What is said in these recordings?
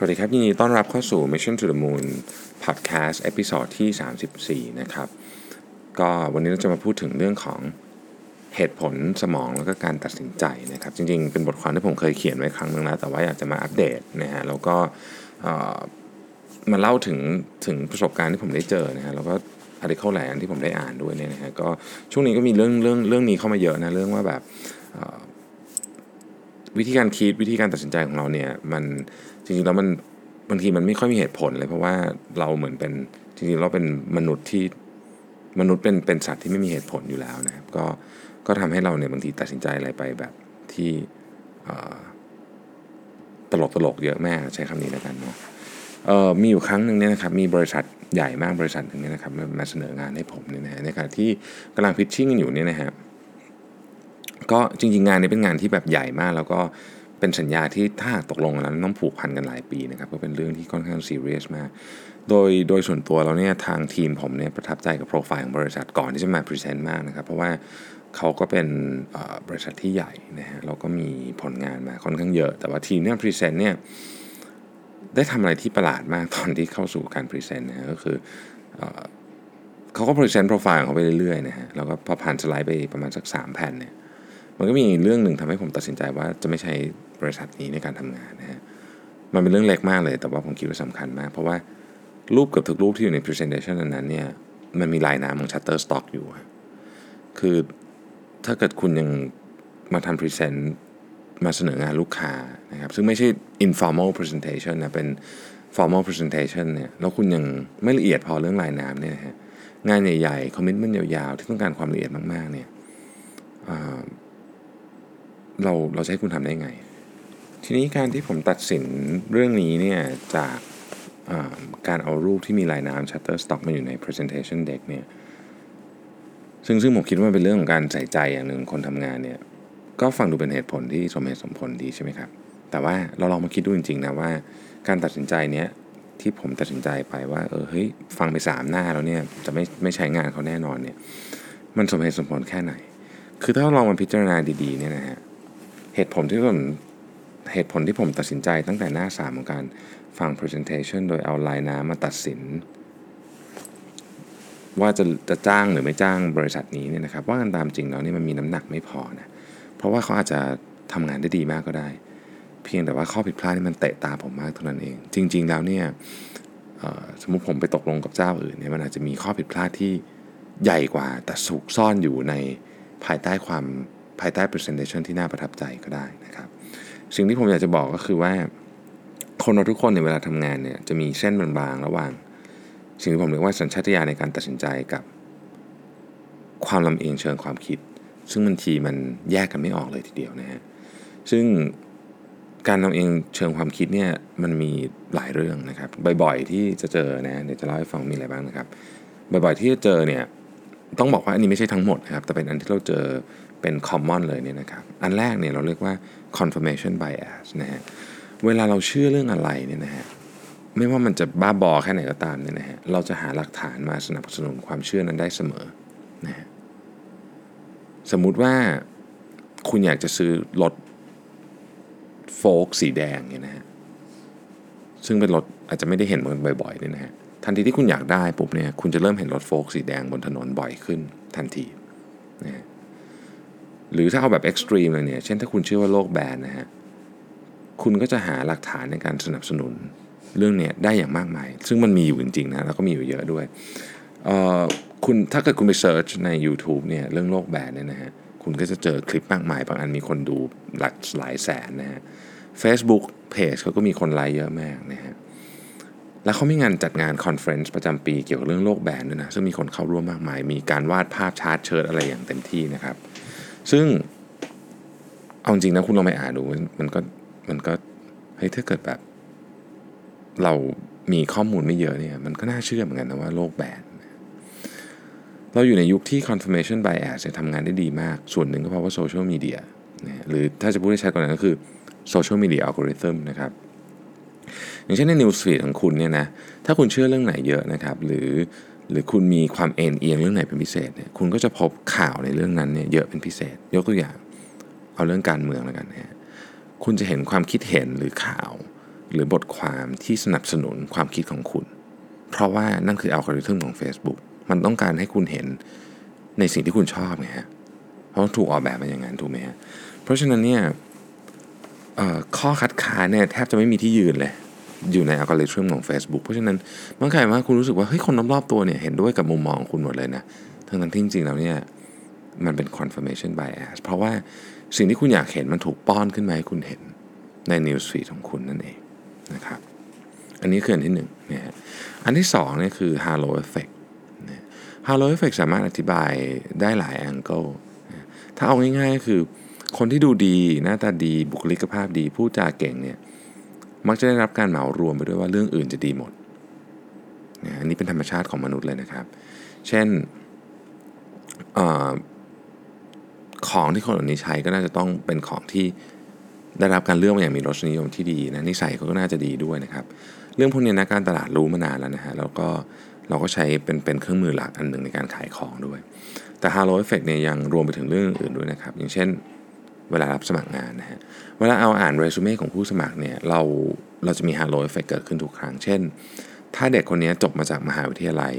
สวัสดีครับ ยินดีต้อนรับเข้าสู่ Mission to the Moon Podcast เอพิ o d ดที่ 34 นะครับ ก็วันนี้เราจะมาพูดถึงเรื่องของเหตุผลสมองแล้วก็การตัดสินใจนะครับ จริงๆ เป็นบทความที่ผมเคยเขียนไว้ครั้งนึงแล้ว แต่ว่าอยากจะมาอัปเดตนะฮะแล้วก็มาเล่าถึงถึงประสบการณ์ที่ผมได้เจอนะฮะแล้วก็อาร์ติเคิลหลายอันที่ผมได้อ่านด้วยเนี่ยนะฮะก็ช่วงนี้ก็มีเรื่องเรื่องเรื่องนี้เข้ามาเยอะนะเรื่องว่าแบบวิธีการคิดวิธีการตัดสินใจของเราเนี่ยมัน จริงๆแล้วมันบางทีมันไม่ค่อยมีเหตุผลเลย เพราะว่าเราเหมือนเป็นจริงๆเราเป็นมนุษย์ที่มนุษย์เป็นเป็นสัตว์ที่ไม่มีเหตุผลอยู่แล้วนะครับ ก็ก็ทำให้เราเนี่ยบางทีตัดสินใจอะไรไปแบบที่ตลกตลกเยอะแม่ใช้คำนี้แล้วกันเนาะมีอยู่ครั้งหนึ่งเนี่ยนะครับมีบริษัทใหญ่มากบริษัทหนึ่งเนี่ยนะครับมาเสนองานให้ผมเนี่ยนะในขณะที่กำลังพิชชิ่งกันอยู่เนี่ยนะฮะก็จริงๆงานนี้เป็นงานที่แบบใหญ่มากแล้วก็เป็นสัญญาที่ถ้าตกลงแล้วต้องผูกพันกันหลายปีนะครับก็เป็นเรื่องที่ค่อนข้างซีเรียสมาก โดยโดยส่วนตัวเราเนี่ยทางทีมผมเนี่ยประทับใจกับโปรไฟล์ของบริษัทก่อนที่จะมา present มากนะครับ เพราะว่าเขาก็เป็นบริษัทที่ใหญ่นะฮะเราก็มีผลงานมาค่อนข้างเยอะ แต่ว่าทีมเนี่ย present เนี่ยได้ทำอะไรที่ประหลาดมากตอนที่เข้าสู่การ present นะก็คือเขาก็พรีเซนต์โปรไฟล์ของเขาไปเรื่อยๆนะฮะแล้วก็พอผ่านสไลด์ไปประมาณสัก 3 แผ่นเนี่ยมันก็มีเรื่องหนึ่งทำให้ผมตัดสินใจว่าจะไม่ใช้ บริษัทนี้ในการทำงานนะฮะมันเป็นเรื่องเล็กมากเลย แต่ว่าผมคิดว่าสำคัญมาก เพราะว่ารูปกับทุกรูปที่อยู่ใน presentation นั้นเนี่ยมันมีลายน้ำของ Shutterstock อยู่ คือถ้าเกิดคุณยังมาทำ present มาเสนองานลูกค้านะครับ ซึ่งไม่ใช่ informal presentation นะ เป็น formal presentation เนี่ยแล้วคุณยังไม่ละเอียดพอเรื่องลายน้ำเนี่ยฮะงานใหญ่ๆ commitment ยาวๆ ที่ต้องการความละเอียดมากๆเนี่ยเราเราจะให้คุณทำได้ไง ทีนี้การที่ผมตัดสินเรื่องนี้เนี่ยจากการเอารูปที่มีลายน้ำ Shutterstock มาอยู่ใน Presentation Deck เนี่ยซึ่งซึ่งผมคิดว่าเป็นเรื่องของการใส่ใจอย่างหนึ่งคนทำงานเนี่ยก็ฟังดูเป็นเหตุผลที่สมเหตุสมผลดีใช่ไหมครับ แต่ว่าเราลองมาคิดดูจริงๆนะว่า การตัดสินใจเนี้ยที่ผมตัดสินใจไปว่าเออเฮ้ยฟังไปสามหน้าแล้วเนี่ยจะไม่ไม่ใช้งานเขาแน่นอนเนี่ยมันสมเหตุสมผลแค่ไหน คือถ้าลองมาพิจารณาดีๆเนี่ยนะฮะเหตุผลที่ผม เหตุผลที่ผมตัดสินใจตั้งแต่หน้าสามของการฟัง presentation โดยเอาลายน้ำมาตัดสิน ว่าจะจะจ้างหรือไม่จ้างบริษัทนี้เนี่ยนะครับ ว่ากันตามจริงแล้วนี่มันมีน้ำหนักไม่พอนะเพราะว่าเขาอาจจะทำงานได้ดีมากก็ได้ เพียงแต่ว่าข้อผิดพลาดนี่มันเตะตาผมมากเท่านั้นเอง จริง ๆ แล้วเนี่ยสมมุติผมไปตกลงกับเจ้าอื่นเนี่ยมันอาจจะมีข้อผิดพลาดที่ใหญ่กว่าแต่สุกซ่อนอยู่ในภายใต้ความภายใต้ presentation ที่น่าประทับใจก็ได้นะครับ สิ่งที่ผมอยากจะบอกก็คือว่า คนเราทุกคนในเวลาทำงานเนี่ยจะมีเส้นบางๆระหว่าง สิ่งที่ผมเรียกว่าสัญชาตญาณในการตัดสินใจกับ ความลำเอียงเชิงความคิด ซึ่งบางทีมันแยกกันไม่ออกเลยทีเดียวนะฮะซึ่งการลำเอียงเชิงความคิดเนี่ยมันมีหลายเรื่องนะครับ บ่อยๆที่จะเจอนะเดี๋ยวจะเล่าให้ฟังมีอะไรบ้างนะครับ บ่อยๆที่จะเจอเนี่ย ต้องบอกว่าอันนี้ไม่ใช่ทั้งหมดนะครับ แต่เป็นอันที่เราเจอเป็น common เลยเนี่ยนะครับ อันแรกเนี่ยเราเรียกว่า confirmation bias นะฮะ เวลาเราเชื่อเรื่องอะไรเนี่ยนะฮะ ไม่ว่ามันจะบ้าบอแค่ไหนก็ตามเนี่ยนะฮะ เราจะหาหลักฐานมาสนับสนุนความเชื่อนั้นได้เสมอนะฮะ สมมุติว่าคุณอยากจะซื้อรถโฟล์กสีแดงเนี่ยนะฮะ ซึ่งเป็นรถอาจจะไม่ได้เห็นมันบ่อยๆเนี่ยนะฮะ ทันทีที่คุณอยากได้ปุ๊บเนี่ยคุณจะเริ่มเห็นรถโฟล์กสีแดงบนถนนบ่อยขึ้นทันทีนะฮะหรือถ้าเอาแบบเอ็กซ์ตรีมเลยเนี่ยเช่นถ้าคุณเชื่อว่าโลกแบนนะฮะคุณก็จะหาหลักฐานในการสนับสนุนเรื่องเนี้ยได้อย่างมากมาย ซึ่งมันมีอยู่จริงๆนะแล้วก็มีอยู่เยอะด้วยคุณถ้าเกิดคุณไป search ใน YouTube เนี่ยเรื่องโลกแบนเนี่ยนะฮะคุณก็จะเจอคลิปมากมาย บางอันมีคนดูหลักหลายแสนนะฮะ Facebook Page เขาก็มีคนไลค์เยอะมากนะฮะ แล้วเขามีงานจัดงาน conference ประจำปีเกี่ยวกับเรื่องโลกแบนด้วยนะ ซึ่งมีคนเข้าร่วมมากมาย มีการวาดภาพชาร์ตเชิดอะไรอย่างเต็มที่นะครับ ซึ่งเอาจริงนะคุณลองไปอ่านดูมันก็มันก็เฮ้ยถ้าเกิดแบบ เรามีข้อมูลไม่เยอะเนี่ย มันก็น่าเชื่อเหมือนกันนะว่าโลกแบนเราอยู่ในยุคที่ confirmation bias ทำงานได้ดีมาก ส่วนหนึ่งก็เพราะว่าโซเชียลมีเดียหรือถ้าจะพูดให้ชัดกว่านั้นก็คือ social media algorithm นะครับ อย่างเช่นใน news feed ของคุณเนี่ยนะถ้าคุณเชื่อเรื่องไหนเยอะนะครับ หรือหรือคุณมีความเอ็นเอียงเรื่องไหนเป็นพิเศษเนี่ยคุณก็จะพบข่าวในเรื่องนั้นเนี่ยเยอะเป็นพิเศษ ยกตัวอย่าง เอาเรื่องการเมืองแล้วกันนะคุณจะเห็นความคิดเห็นหรือข่าว หรือบทความที่สนับสนุนความคิดของคุณ เพราะว่านั่นคืออัลกอริทึมของ Facebook มันต้องการให้คุณเห็นในสิ่งที่คุณชอบไงฮะเพราะถูกออกแบบมาอย่างนั้นถูกไหมฮะเพราะฉะนั้นเนี่ย ข้อคัดค้านเนี่ยแทบจะไม่มีที่ยืนเลย อยู่ในอัลกอริทึมของ Facebook เพราะฉะนั้นมันกลายว่าคุณรู้สึกว่าเฮ้ยคนรอบๆตัวเนี่ยเห็นด้วยกับมุมมองของคุณหมดเลยนะทั้งที่จริงๆแล้วเนี่ยมันเป็น confirmation bias เพราะว่าสิ่งที่คุณอยากเห็นมันถูกป้อนขึ้นมาให้คุณเห็นใน news feed ของคุณนั่นเองนะครับอันนี้คืออันที่หนึ่งนะฮะอันที่สองเนี่ยคือ halo effect halo effect สามารถอธิบายได้หลาย angle ถ้าเอาง่ายๆก็คือ คนที่ดูดีหน้าตาดีบุคลิกภาพดีพูดจาเก่งเนี่ยมักจะได้รับการเหมารวมไปด้วยว่าเรื่องอื่นจะดีหมดนะอันนี้เป็นธรรมชาติของมนุษย์เลยนะครับ เช่นอของที่คนเหล่านี้ใช้ก็น่าจะต้องเป็นของที่ได้รับการเลือกมาอย่างมีรสนิยมที่ดีนะนิสัยเขาก็น่าจะดีด้วยนะครับ เรื่องพวกนี้นะการตลาดรู้มานานแล้วนะฮะแล้วก็เราก็ใช้เป็นเป็นเครื่องมือหลักอันหนึ่งในการขายของด้วย แต่ Halo Effect เนี่ยยังรวมไปถึงเรื่องอื่นด้วยนะครับ อย่างเช่น เวลารับสมัครงานนะฮะเวลาเอาอ่านเรซูเม่ของผู้สมัครเนี่ยเราเราจะมี Halo Effect เกิดขึ้นทุกครั้ง เช่น ถ้าเด็กคนนี้จบมาจากมหาวิทยาลัย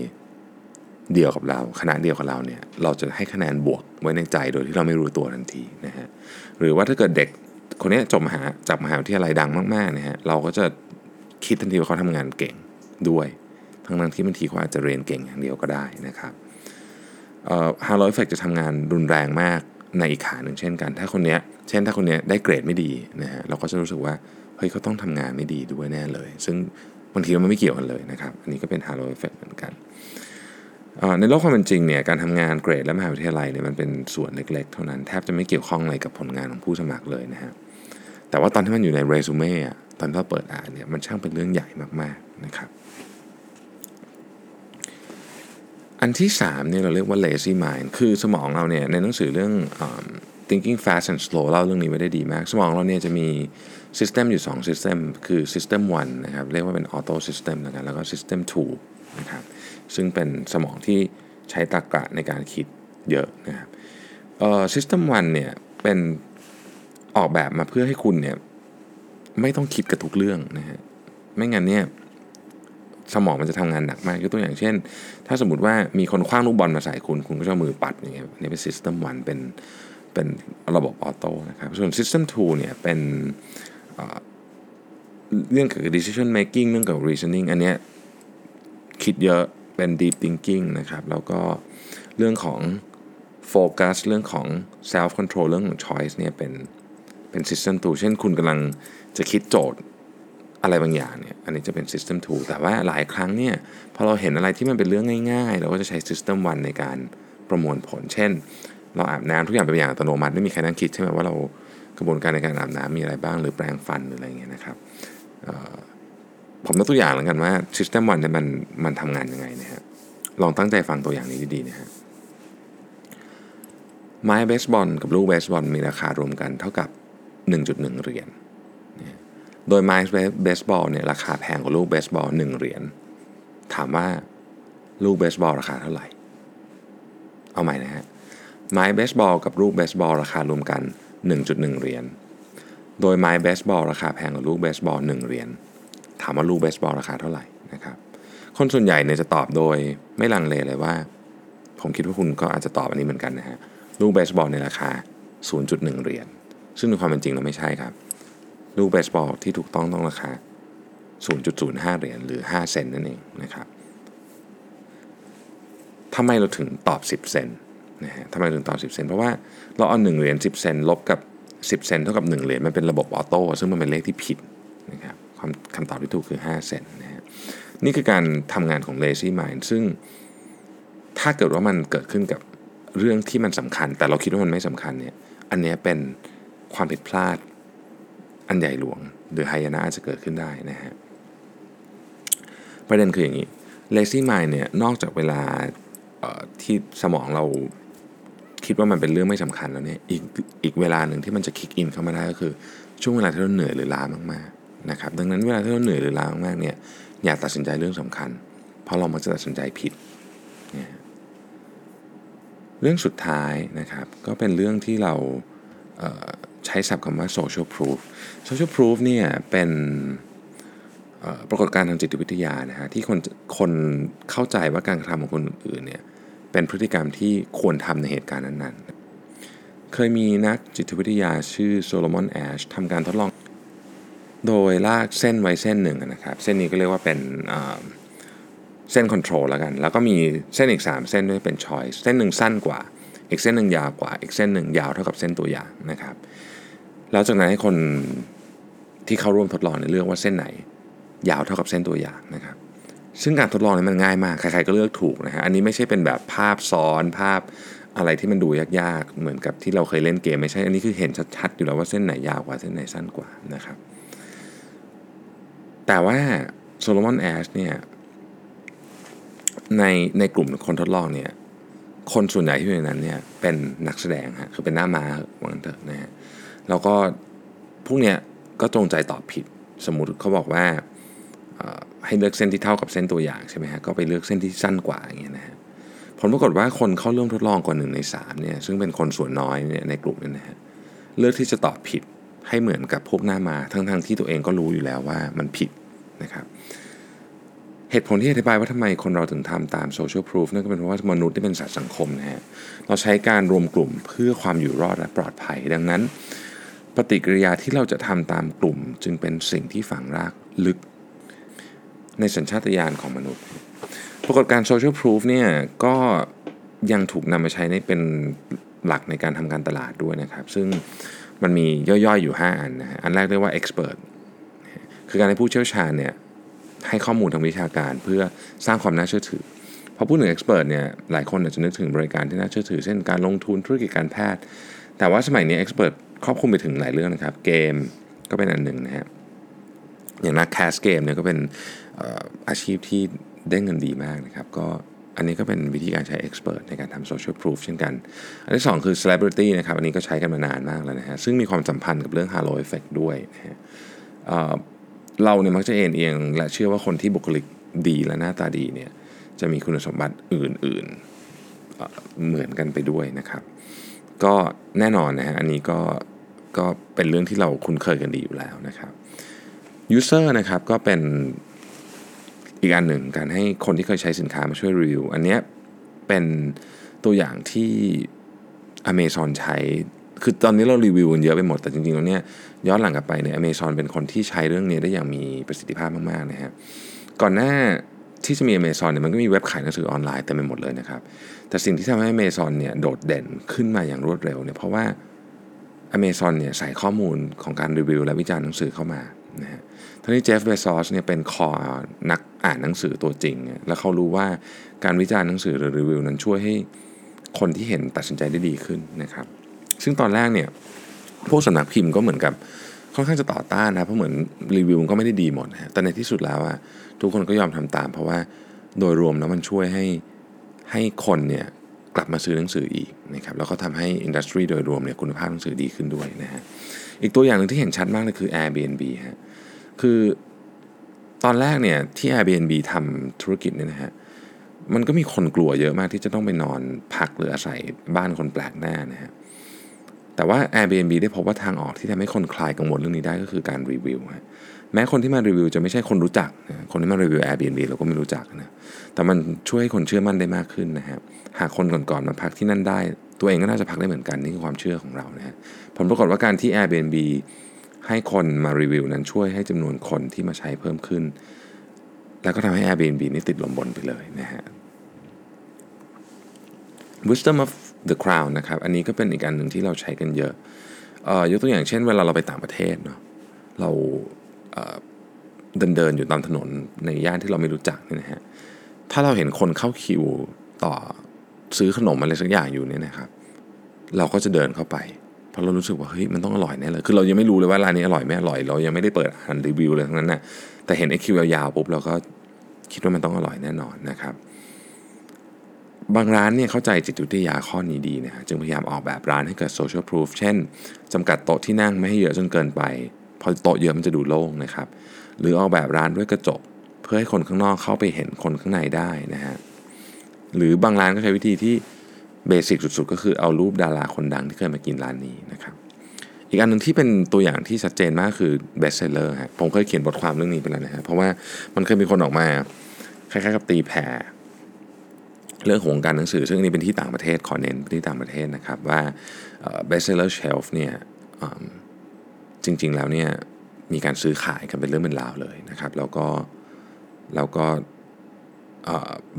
เดียวกับเราคณะเดียวกับเราเนี่ยเราจะให้คะแนนบวกไว้ในใจโดยที่เราไม่รู้ตัวทันทีนะฮะหรือว่าถ้าเกิดเด็กคนนี้จบมหาจากมหาวิทยาลัยดังมากๆนะฮะเราก็จะคิดทันทีว่าเขาทำงานเก่งด้วย ทั้งนั้นที่บางทีเขาอาจจะเรียนเก่งอย่างเดียวก็ได้นะครับ halo effect จะทำงานรุนแรงมาก ในอีกขาหนึ่งเช่นกัน ถ้าคนนี้เช่นถ้าคนนี้ได้เกรดไม่ดีนะฮะเราก็จะรู้สึกว่าเฮ้ยเขาต้องทำงานไม่ดีด้วยแน่เลย ซึ่งบางทีมันไม่เกี่ยวกันเลยนะครับ อันนี้ก็เป็น halo effect เหมือนกัน ในโลกความเป็นจริงเนี่ยการทำงานเกรดและมหาวิทยาลัยเนี่ยมันเป็นส่วนเล็กๆ เท่านั้นแทบจะไม่เกี่ยวข้องอะไรกับผลงานของผู้สมัครเลยนะฮะแต่ว่าตอนที่มันอยู่ในเรซูเม่ตอนที่เราเปิดอ่านเนี่ยมันช่างเป็นเรื่องใหญ่มากๆนะครับ อันที่3เนี่ยเราเรียกว่า lazy mind คือสมองเราเนี่ยในหนังสือเรื่อง thinking fast and slow เล่าเรื่องนี้ไว้ได้ดีมาก สมองเราเนี่ยจะมี system อยู่ 2 system คือ system 1นะครับเรียกว่าเป็น auto system แล้วกันแล้วก็ system 2นะครับซึ่งเป็นสมองที่ใช้ตรรกะในการคิดเยอะนะครับเอ่อ system 1เนี่ยเป็นออกแบบมาเพื่อให้คุณเนี่ยไม่ต้องคิดกับทุกเรื่องนะฮะไม่งั้นเนี่ย สมองมันจะทำงานหนักมากยกตัวอย่างเช่น ถ้าสมมติว่ามีคนคว้างลูกบอลมาใส่คุณ คุณก็จะมือปัดอย่างเงี้ยนี่เป็น system 1เป็นเป็นระบบออโต้นะครับส่วน system 2เนี่ยเป็นเรื่องเกี่ยวกับ decision making เรื่องเกี่ยวกับ reasoning อันเนี้ยคิดเยอะเป็น deep thinking นะครับ แล้วก็เรื่องของโฟกัสเรื่องของ self control เรื่องของ choice เนี่ยเป็นเป็น system 2เช่นคุณกำลังจะคิดโจทย์ อะไรบางอย่างเนี่ย อันนี้จะเป็น system 2 แต่ว่าหลายครั้งเนี่ย พอเราเห็นอะไรที่มันเป็นเรื่องง่ายๆ เราก็จะใช้ system 1 ในการประมวลผล เช่น เราอาบน้ำทุกอย่างเป็นอย่างอัตโนมัติ ไม่มีใครนั่งคิดใช่ไหมว่าเรากระบวนการในการอาบน้ำมีอะไรบ้าง หรือแปรงฟันหรืออะไรเงี้ยนะครับผมยกตัวอย่างแล้วกันว่า system 1เนี่ยมันมันทำงานยังไงนะฮะ ลองตั้งใจฟังตัวอย่างนี้ดีๆนะฮะ ไม้เบสบอลกับลูกเบสบอลมีราคารวมกันเท่ากับ 1.1 เหรียญ โดยไม้เบสบอลเนี่ยราคาแพงกว่าลูกเบสบอล1เหรียญ ถามว่าลูกเบสบอลราคาเท่าไหร่ เอาใหม่นะฮะ ไม้เบสบอลกับลูกเบสบอลราคารวมกัน 1.1 เหรียญ โดยไม้เบสบอลราคาแพงกว่าลูกเบสบอล1เหรียญ ถามว่าลูกเบสบอลราคาเท่าไหร่นะครับ คนส่วนใหญ่เนี่ยจะตอบโดยไม่ลังเลเลยว่า ผมคิดว่าคุณก็อาจจะตอบอันนี้เหมือนกันนะฮะ ลูกเบสบอลในราคา 0.1 เหรียญ ซึ่งในความเป็นจริงเราไม่ใช่ครับ ลูกเบสบอลที่ถูกต้องต้องราคา 0.05 เหรียญหรือ 5 เซนนั่นเองนะครับทำไมเราถึงตอบ 10 เซนนะฮะทำไมถึงตอบ 10 เซน เพราะว่าเราเอา 1 เหรียญ 10 เซนลบกับ 10 เซนเท่ากับ 1 เหรียญมันเป็นระบบออโต้ซึ่งมันเป็นเลขที่ผิดนะครับคำตอบที่ถูกคือ 5 เซนนะฮะนี่คือการทำงานของ lazy mind ซึ่งถ้าเกิดว่ามันเกิดขึ้นกับเรื่องที่มันสำคัญ แต่เราคิดว่ามันไม่สำคัญเนี่ยอันนี้เป็นความผิดพลาด อันใหญ่หลวง หรือไฮยนะอาจจะเกิดขึ้นได้นะฮะประเด็นคืออย่างนี้ lazy mind เนี่ยนอกจากเวลาที่สมองเราคิดว่ามันเป็นเรื่องไม่สำคัญแล้วเนี่ยอีกอีกเวลาหนึ่งที่มันจะคิกอินเข้ามาได้ก็คือ ช่วงเวลาที่เราเหนื่อยหรือล้ามากๆนะครับดังนั้นเวลาที่เราเหนื่อยหรือล้ามากๆเนี่ยอย่าตัดสินใจเรื่องสำคัญ เพราะเรามักจะตัดสินใจผิด เรื่องสุดท้ายนะครับก็เป็นเรื่องที่เรา ใช้ศัพท์คำว่า social proof social proof เนี่ยเป็นปรากฏการณ์ทางจิตวิทยานะฮะที่คนคนเข้าใจว่าการกระทำของคนอื่นเนี่ยเป็นพฤติกรรมที่ควรทำในเหตุการณ์นั้นๆ เคยมีนักจิตวิทยาชื่อโซโลมอนแอชทำการทดลอง โดยลากเส้นไว้เส้นหนึ่งนะครับ เส้นนี้ก็เรียกว่าเป็นเอ่อเส้น control แล้วกัน แล้วก็มีเส้นอีก 3 เส้นด้วยเป็น choice เส้นหนึ่งสั้นกว่า อีกเส้นหนึ่งยาวกว่าอีกเส้นหนึ่งยาวเท่ากับเส้นตัวอย่างนะครับ แล้วจากนั้นให้คนที่เข้าร่วมทดลองเนี่ยเลือกว่าเส้นไหน ยาวเท่ากับเส้นตัวอย่างนะครับ ซึ่งการทดลองนี้มันง่ายมากใครๆก็เลือกถูกนะฮะอันนี้ไม่ใช่เป็นแบบภาพซ้อนภาพอะไรที่มันดูยากๆ เหมือนกับที่เราเคยเล่นเกมไม่ใช่ อันนี้คือเห็นชัดๆอยู่แล้วว่าเส้นไหนยาวกว่าเส้นไหนสั้นกว่านะครับ แต่ว่าโซโลมอนแอชเนี่ยในในกลุ่มคนทดลองเนี่ย คนส่วนใหญ่ที่อยู่ในนั้นเนี่ยเป็นนักแสดงฮะคือเป็นหน้ามาว่างั้นเถอะนะฮะแล้วก็พวกเนี้ยก็จงใจตอบผิดสมมติเขาบอกว่าให้เลือกเส้นที่เท่ากับเส้นตัวอย่างใช่ไหมฮะก็ไปเลือกเส้นที่สั้นกว่าอย่างเงี้ยนะฮะผลปรากฏว่าคนเข้าร่วมทดลองกว่าหนึ่งในสามเนี่ยซึ่งเป็นคนส่วนน้อยเนี่ยในกลุ่มนี้นะฮะเลือกที่จะตอบผิดให้เหมือนกับพวกหน้ามาทั้งๆทที่ตัวเองก็รู้อยู่แล้วว่ามันผิดนะครับ เหตุผลที่อธิบายว่าทำไมคนเราถึงทำตาม social proof นั่นก็เป็นเพราะว่ามนุษย์ที่เป็นสัตว์สังคมนะฮะเราใช้การรวมกลุ่มเพื่อความอยู่รอดและปลอดภัย ดังนั้น ปฏิกิริยาที่เราจะทำตามกลุ่ม จึงเป็นสิ่งที่ฝังรากลึก ในสัญชาตญาณของมนุษย์ ปรากฏการณ์ social proof เนี่ยก็ยังถูกนำมาใช้ในเป็นหลักในการทำการตลาดด้วยนะครับ ซึ่งมันมีย่อยๆอยู่ 5 อันนะฮะอันแรกเรียกว่า expert คือการให้ผู้เชี่ยวชาญเนี่ย ให้ข้อมูลทางวิชาการเพื่อสร้างความน่าเชื่อถือพอพูดถึง expert เนี่ยหลายคนอาจจะนึกถึงบริการที่น่าเชื่อถือ เช่นการลงทุนธุรกิจการแพทย์ แต่ว่าสมัยนี้ expert ครอบคลุมไปถึงหลายเรื่องนะครับ เกมก็เป็นอันหนึ่งนะฮะอย่างนักแคสเกมเนี่ยก็เป็นอาชีพที่ได้เงินดีมากนะครับ ก็อันนี้ก็เป็นวิธีการใช้ expert ในการทำ social proof เช่นกัน อันที่สองคือ celebrity นะครับ อันนี้ก็ใช้กันมานานมากแล้วนะฮะ ซึ่งมีความสัมพันธ์กับเรื่อง halo effect ด้วยนะฮะ เราเนี่ยมักจะเอ็นเอียงและเชื่อว่าคนที่บุคลิกดีและหน้าตาดีเนี่ยจะมีคุณสมบัติอื่นๆเหมือนกันไปด้วยนะครับ ก็แน่นอนนะฮะอันนี้ก็ก็เป็นเรื่องที่เราคุ้นเคยกันดีอยู่แล้วนะครับ user นะครับก็เป็นอีกอันหนึ่งการให้คนที่เคยใช้สินค้ามาช่วยรีวิว อันเนี้ยเป็นตัวอย่างที่ Amazon ใช้ คือตอนนี้เรารีวิวกันเยอะไปหมด แต่จริงๆแล้วเนี่ยย้อนหลังกลับไปเนี่ย Amazon เป็นคนที่ใช้เรื่องนี้ได้อย่างมีประสิทธิภาพมากๆนะฮะก่อนหน้าที่จะมี Amazon เนี่ยมันก็มีเว็บขายหนังสือออนไลน์เต็มไปหมดเลยนะครับแต่สิ่งที่ทำให้ Amazon เนี่ยโดดเด่นขึ้นมาอย่างรวดเร็วเนี่ยเพราะว่า Amazon เนี่ยใส่ข้อมูลของการรีวิวและวิจารณ์หนังสือเข้ามานะฮะทั้งนี้เจฟเบซอสเนี่ยเป็นคอนักอ่านหนังสือตัวจริง แล้วเขารู้ว่าการวิจารณ์หนังสือหรือรีวิวนั้นช่วยให้คนที่เห็นตัดสินใจได้ดีขึ้นนะครับ ซึ่งตอนแรกเนี่ยพวกสำนักพิมพ์ก็เหมือนกับค่อนข้างจะต่อต้านนะเพราะเหมือนรีวิวมันก็ไม่ได้ดีหมดนะแต่ในที่สุดแล้วอะทุกคนก็ยอมทำตาม เพราะว่าโดยรวมแล้วมันช่วยให้ให้คนเนี่ยกลับมาซื้อหนังสืออีกนะครับแล้วก็ทำให้อินดัสทรีโดยรวมเนี่ยคุณภาพหนังสือดีขึ้นด้วยนะฮะอีกตัวอย่างหนึ่งที่เห็นชัดมากเลยคือ Airbnb ฮะคือตอนแรกเนี่ยที่ Airbnb ทำธุรกิจเนี่ยนะฮะมันก็มีคนกลัวเยอะมากที่จะต้องไปนอนพักหรืออาศัยบ้านคนแปลกหน้านะฮะ แต่ว่า Airbnb ได้พบว่าทางออกที่ทำให้คนคลายกังวลเรื่องนี้ได้ก็คือการรีวิวฮะแม้คนที่มารีวิวจะไม่ใช่คนรู้จักนะคนที่มารีวิว Airbnb เราก็ไม่รู้จักนะแต่มันช่วยให้คนเชื่อมั่นได้มากขึ้นนะฮะหากคนก่อนๆมาพักที่นั่นได้ ตัวเองก็น่าจะพักได้เหมือนกันนี่คือความเชื่อของเรานะฮะผลปรากฏว่าการที่ Airbnb ให้คนมารีวิวนั้นช่วยให้จำนวนคนที่มาใช้เพิ่มขึ้น แล้วก็ทำให้ Airbnb นี่ติดลมบนไปเลยนะฮะ Wisdom of the Crown นะครับ อันนี้ก็เป็นอีกอันหนึ่งที่เราใช้กันเยอะเอ่อยกตัวอย่างเช่นเวลาเราไปต่างประเทศเนาะเราเดินเดินอยู่ตามถนนในย่านที่เราไม่รู้จักเนี่ยนะฮะถ้าเราเห็นคนเข้าคิวต่อซื้อขนมอะไรสักอย่างอยู่เนี่ยนะครับ เราก็จะเดินเข้าไป เพราะเรารู้สึกว่าเฮ้ยมันต้องอร่อยแน่เลยคือเรายังไม่รู้เลยว่าร้านนี้อร่อยไม่อร่อยเรายังไม่ได้เปิดอ่านรีวิวเลยทั้งนั้นนะแต่เห็นไอ้คิวยาวๆปุ๊บเราก็คิดว่ามันต้องอร่อยแน่นอนนะครับ บางร้านเนี่ยเข้าใจจิตวิทยาข้อนี้ดีนะฮะจึงพยายามออกแบบร้านให้เกิด social proof เช่นจำกัดโต๊ะที่นั่งไม่ให้เยอะจนเกินไป พอโต๊ะเยอะมันจะดูโล่งนะครับ หรือออกแบบร้านด้วยกระจก เพื่อให้คนข้างนอกเข้าไปเห็นคนข้างในได้นะฮะหรือบางร้านก็ใช้วิธีที่เบสิกสุดๆ ก็คือเอารูปดาราคนดังที่เคยมากินร้านนี้นะครับอีกอันหนึ่งที่เป็นตัวอย่างที่ชัดเจนมากคือ best seller ฮะผมเคยเขียนบทความเรื่องนี้ไปแล้วนะฮะเพราะว่ามันเคยมีคนออกมาคล้ายๆกับตีแผ่ เรื่องของการหนังสือ ซึ่งอันนี้เป็นที่ต่างประเทศขอเน้นเป็นที่ต่างประเทศนะครับว่า best seller shelf เนี่ยจริง ๆ แล้วเนี่ยมีการซื้อขายกันเป็นเรื่องเป็นราวเลยนะครับแล้วก็แล้วก็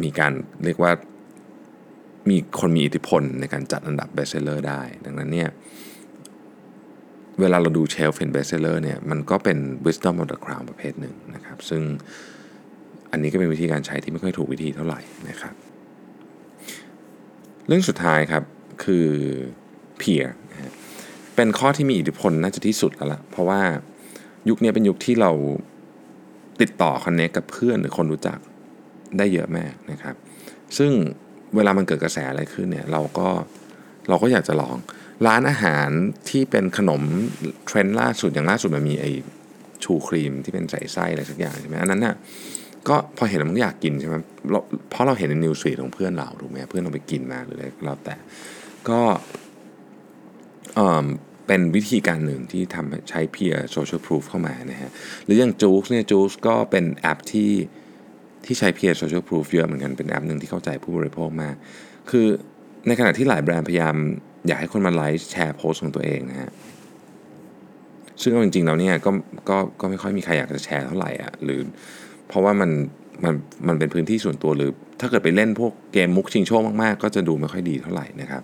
มีการเรียกว่ามีคนมีอิทธิพลในการจัดอันดับ best seller ได้ ดังนั้นเนี่ยเวลาเราดูเชลฟ์เป็น best seller เนี่ยมันก็เป็น wisdom of the crown ประเภทหนึ่งนะครับ ซึ่งอันนี้ก็เป็นวิธีการใช้ที่ไม่ค่อยถูกวิธีเท่าไหร่นะครับ รื่องสุดท้ายครับคือ peer นะฮะเป็นข้อที่มีอิทธิพลน่าจะที่สุดแล้วละเพราะว่ายุคนี้เป็นยุคที่เราติดต่อคอนเน c กับเพื่อนหรือคนรู้จักได้เยอะมากนะครับ ซึ่งเวลามันเกิดกระแสอะไรขึ้นเนี่ยเราก็เราก็อยากจะลอง ร้านอาหารที่เป็นขนมเทรนด์ล่าสุดอย่างล่าสุดมันมีไอชูครีมที่เป็นใส่ไส้อะไรสักอย่างใช่ไหมอันนั้นน่ะ ก็พอเห็นแล้วมันก็อยากกินใช่ไหมเพราะเราเห็นใน news feed ของเพื่อนเราถูกไหมเพื่อนเราไปกินมาหรืออะไรก็แล้วแต่ก็เอ่อเป็นวิธีการหนึ่งที่ทำให้ใช้ peer social proof เข้ามานะฮะหรืออย่างจู๊กเนี่ยจู๊กก็เป็นแอปที่ที่ใช้ peer social proof เยอะเหมือนกันเป็นแอปหนึ่งที่เข้าใจผู้บริโภคมาก คือในขณะที่หลายแบรนด์พยายาม อยากให้คนมาไลค์แชร์โพสต์ของตัวเองนะฮะซึ่งจริงๆแล้วเนี่ยก็ก็ก็ไม่ค่อยมีใครอยากจะแชร์เท่าไหร่อะหรือ เพราะว่ามันมันมันเป็นพื้นที่ส่วนตัวหรือ ถ้าเกิดไปเล่นพวกเกมมุกชิงโชคมากๆ ก็จะดูไม่ค่อยดีเท่าไหร่นะครับ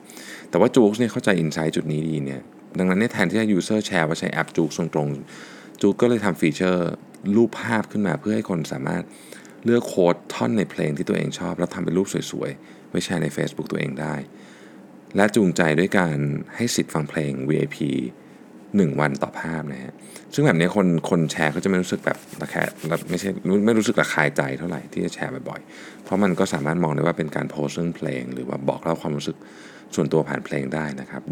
แต่ว่าจู๊กเนี่ยเข้าใจอินไซต์จุดนี้ดีเนี่ย ดังนั้นเนี่ยแทนที่จะ user แชร์ว่าใช้แอปจู๊กตรงๆจู๊กก็เลยทำ feature รูปภาพขึ้นมาเพื่อให้คนสามารถเลือก quote ท่อนในเพลงที่ตัวเองชอบ แล้วทำเป็นรูปสวยๆ ไว้แชร์ใน Facebook ตัวเองได้ และจูงใจด้วยการให้สิทธิ์ฟังเพลง VIP 1 วันต่อภาพนะฮะซึ่งแบบนี้คนคนแชร์เขาจะไม่รู้สึกแบบระแคะไม่ใช่ไม่รู้สึกระคายใจเท่าไหร่ที่จะแชร์บ่อยๆ เพราะมันก็สามารถมองได้ว่าเป็นการโพสต์เรื่องเพลง หรือว่าบอกเล่าความรู้สึกส่วนตัวผ่านเพลงได้นะครับ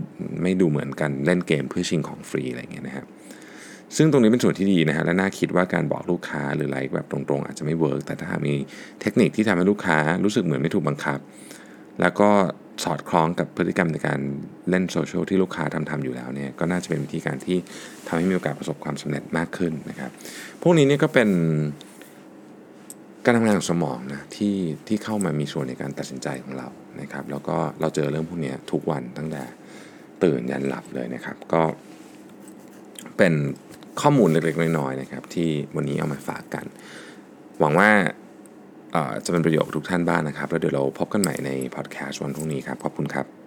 ไม่ดูเหมือนการเล่นเกมเพื่อชิงของฟรีอะไรอย่างเงี้ยนะครับซึ่งตรงนี้เป็นส่วนที่ดีนะฮะและน่าคิดว่าการบอกลูกค้าใหรือไลค์แบบตรงๆ อาจจะไม่ work แต่ถ้ามีเทคนิคที่ทำให้ลูกค้ารู้สึกเหมือนไม่ถูกบังคับ แล้วก็ สอดคล้องกับพฤติกรรมในการเล่นโซเชียลที่ลูกค้าทำทำอยู่แล้วเนี่ยก็น่าจะเป็นวิธีการที่ทำให้มีโอกาสประสบความสำเร็จมากขึ้นนะครับ พวกนี้เนี่ยก็เป็นการทำงานของสมองนะที่ที่เข้ามามีส่วนในการตัดสินใจของเรานะครับ แล้วก็เราเจอเรื่องพวกนี้ทุกวันตั้งแต่ตื่นยันหลับเลยนะครับ ก็เป็นข้อมูลเล็กๆน้อยๆนะครับ ที่วันนี้เอามาฝากกัน หวังว่า จะเป็นประโยชน์กับทุกท่านบ้างนะครับ แล้วเดี๋ยวเราพบกันใหม่ในพอดแคสต์วันพรุ่งนี้ครับ ขอบคุณครับ